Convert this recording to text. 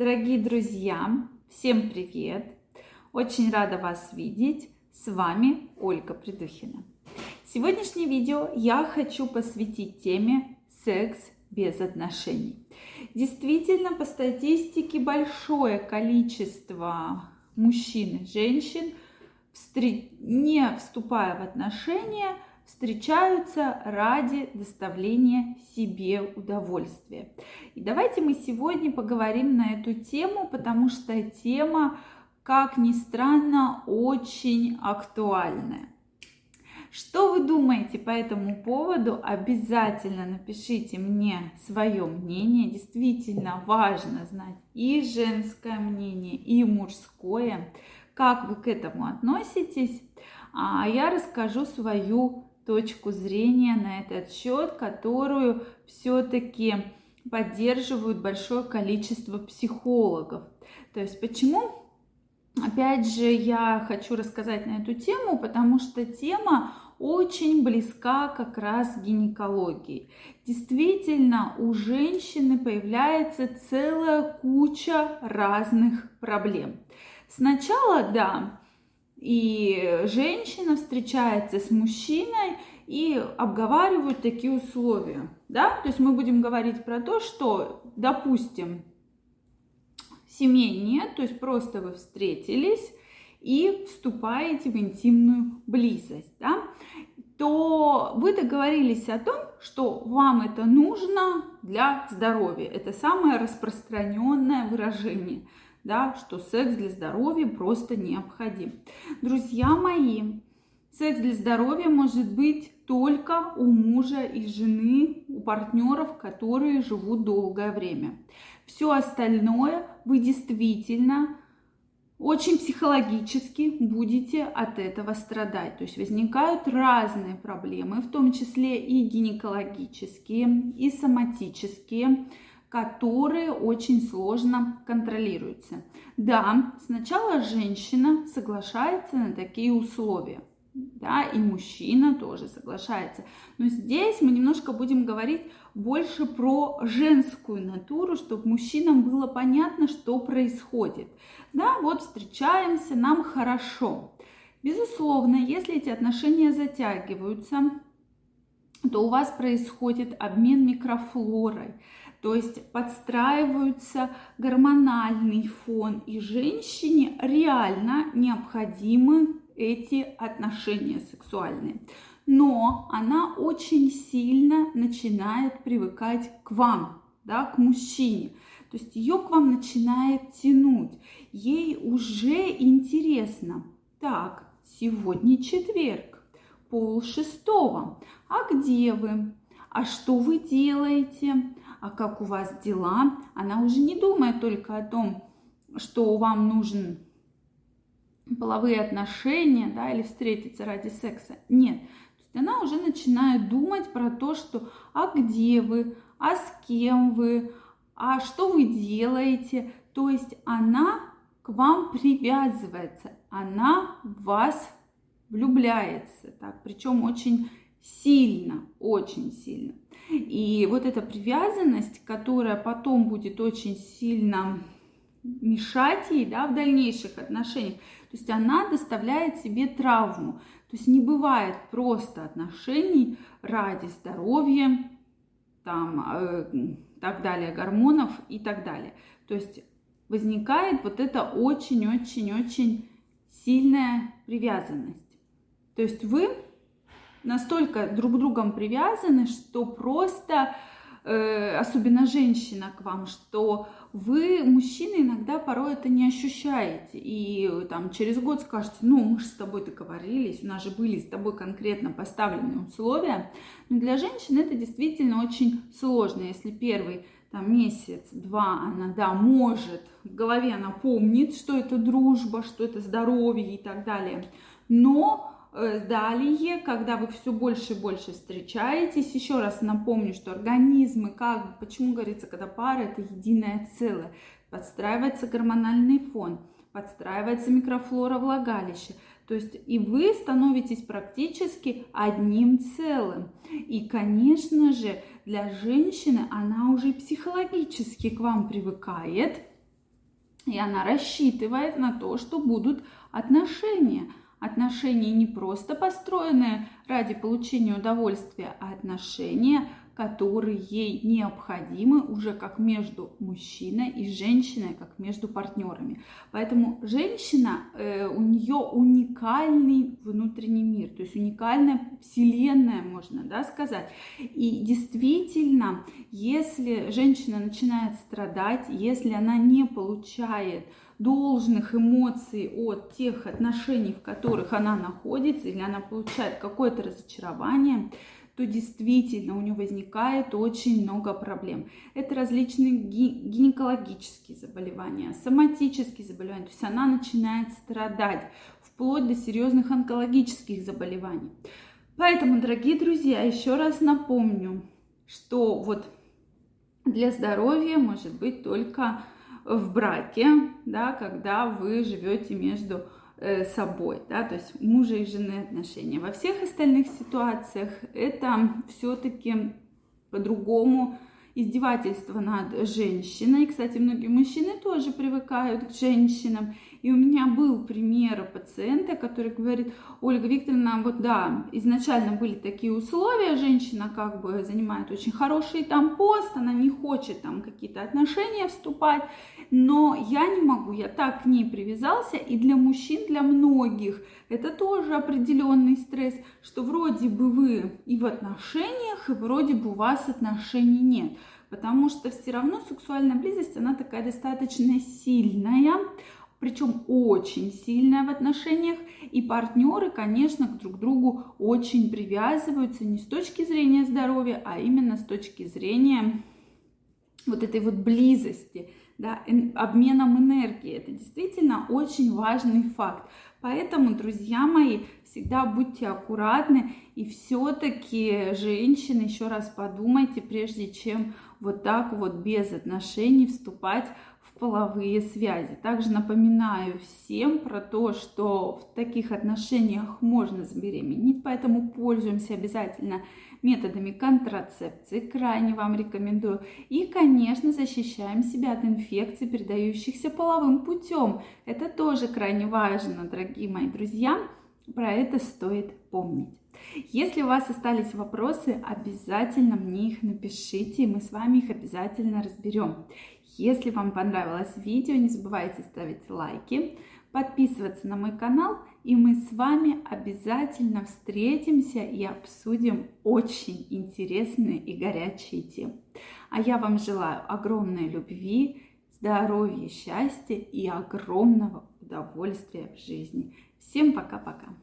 Дорогие друзья, всем привет! Очень рада вас видеть. С вами Ольга Придухина. Сегодняшнее видео я хочу посвятить теме секс без отношений. Действительно, по статистике большое количество мужчин и женщин, не вступая в отношения, встречаются ради доставления себе удовольствия. И давайте мы сегодня поговорим на эту тему, потому что тема, как ни странно, очень актуальная. Что вы думаете по этому поводу? Обязательно напишите мне свое мнение. Действительно важно знать и женское мнение, и мужское. Как вы к этому относитесь? А я расскажу свою точку зрения на этот счет, которую все-таки поддерживают большое количество психологов. То есть почему Опять же, я хочу рассказать на эту тему, потому что тема очень близка как раз к гинекологии. Действительно, у женщины появляется целая куча разных проблем. Сначала, да, и женщина встречается с мужчиной и обговаривают такие условия. Да? То есть мы будем говорить про то, что, допустим, семей нет, то есть просто вы встретились и вступаете в интимную близость, да, то вы договорились о том, что вам это нужно для здоровья. Это самое распространенное выражение – да, что секс для здоровья просто необходим. Друзья мои, секс для здоровья может быть только у мужа и жены, у партнеров, которые живут долгое время. Все остальное вы действительно очень психологически будете от этого страдать. То есть возникают разные проблемы, в том числе и гинекологические, и соматические, которые очень сложно контролируются. Да, сначала женщина соглашается на такие условия, да, и мужчина тоже соглашается. Но здесь мы немножко будем говорить больше про женскую натуру, чтобы мужчинам было понятно, что происходит. Да, вот встречаемся, нам хорошо. Безусловно, если эти отношения затягиваются, то у вас происходит обмен микрофлорой, то есть подстраиваются гормональный фон, и женщине реально необходимы эти отношения сексуальные. Но она очень сильно начинает привыкать к вам, да, к мужчине. То есть ее к вам начинает тянуть. Ей уже интересно. Так, сегодня четверг, пол шестого. А где вы? А что вы делаете? А как у вас дела, она уже не думает только о том, что вам нужен половые отношения, да, или встретиться ради секса. Нет. То есть она уже начинает думать про то, что а где вы, а с кем вы, а что вы делаете. То есть она к вам привязывается, она в вас влюбляется, так, причем очень сильно, очень сильно. И вот эта привязанность, которая потом будет очень сильно мешать ей да, в дальнейших отношениях, то есть она доставляет себе травму. То есть не бывает просто отношений ради здоровья, там, э, так далее, гормонов и так далее. То есть возникает вот эта очень-очень-очень сильная привязанность. То есть вы настолько друг другом привязаны, что просто, э, особенно женщина к вам, что вы, мужчины, иногда порой это не ощущаете. И там через год скажете, ну, мы же с тобой договорились, у нас же были с тобой конкретно поставленные условия. Но для женщин это действительно очень сложно, если первый там месяц-два она, да, может, в голове она помнит, что это дружба, что это здоровье и так далее. Но Э, далее, когда вы все больше и больше встречаетесь, еще раз напомню, что организмы, как, почему говорится, когда пара это единое целое, подстраивается гормональный фон, подстраивается микрофлора влагалища. То есть и вы становитесь практически одним целым. И, конечно же, для женщины она уже психологически к вам привыкает, И она рассчитывает на то, что будут отношения. Отношения не просто построенные ради получения удовольствия, а отношения, которые ей необходимы уже как между мужчиной и женщиной, как между партнерами. Поэтому женщина, э, у нее уникальный внутренний мир, то есть уникальная вселенная, можно да, сказать. И действительно, если женщина начинает страдать, если она не получает должных эмоций от тех отношений, в которых она находится, или она получает какое-то разочарование, то действительно у нее возникает очень много проблем. Это различные гинекологические заболевания, соматические заболевания, то есть она начинает страдать вплоть до серьезных онкологических заболеваний. Поэтому, дорогие друзья, еще раз напомню, что вот для здоровья может быть только в браке, да, когда вы живете между собой, да, то есть мужа и жены отношения. Во всех остальных ситуациях это все-таки по-другому издевательство над женщиной. Кстати, многие мужчины тоже привыкают к женщинам. И у меня был пример пациента, который говорит, Ольга Викторовна, вот да, изначально были такие условия, женщина как бы занимает очень хороший там пост, она не хочет там какие-то отношения вступать, но я не могу, я так к ней привязался, и для мужчин, для многих это тоже определенный стресс, что вроде бы вы и в отношениях, и вроде бы у вас отношений нет потому что все равно сексуальная близость, она такая достаточно сильная, причем очень сильная в отношениях, и партнеры, конечно, к друг другу очень привязываются не с точки зрения здоровья, а именно с точки зрения вот этой вот близости, да, обменом энергии. Это действительно очень важный факт. Поэтому, друзья мои, всегда будьте аккуратны и все-таки, женщины, еще раз подумайте, прежде чем вот так вот без отношений вступать половые связи. Также напоминаю всем про то, что в таких отношениях можно забеременеть, поэтому пользуемся обязательно методами контрацепции, крайне вам рекомендую. И, конечно, защищаем себя от инфекций, передающихся половым путем. Это тоже крайне важно, дорогие мои друзья. Про это стоит помнить. Если у вас остались вопросы, обязательно мне их напишите, и мы с вами их обязательно разберем. Если вам понравилось видео, не забывайте ставить лайки, подписываться на мой канал, и мы с вами обязательно встретимся и обсудим очень интересные и горячие темы. А я вам желаю огромной любви, здоровья, счастья и огромного удовольствия в жизни. Всем пока-пока!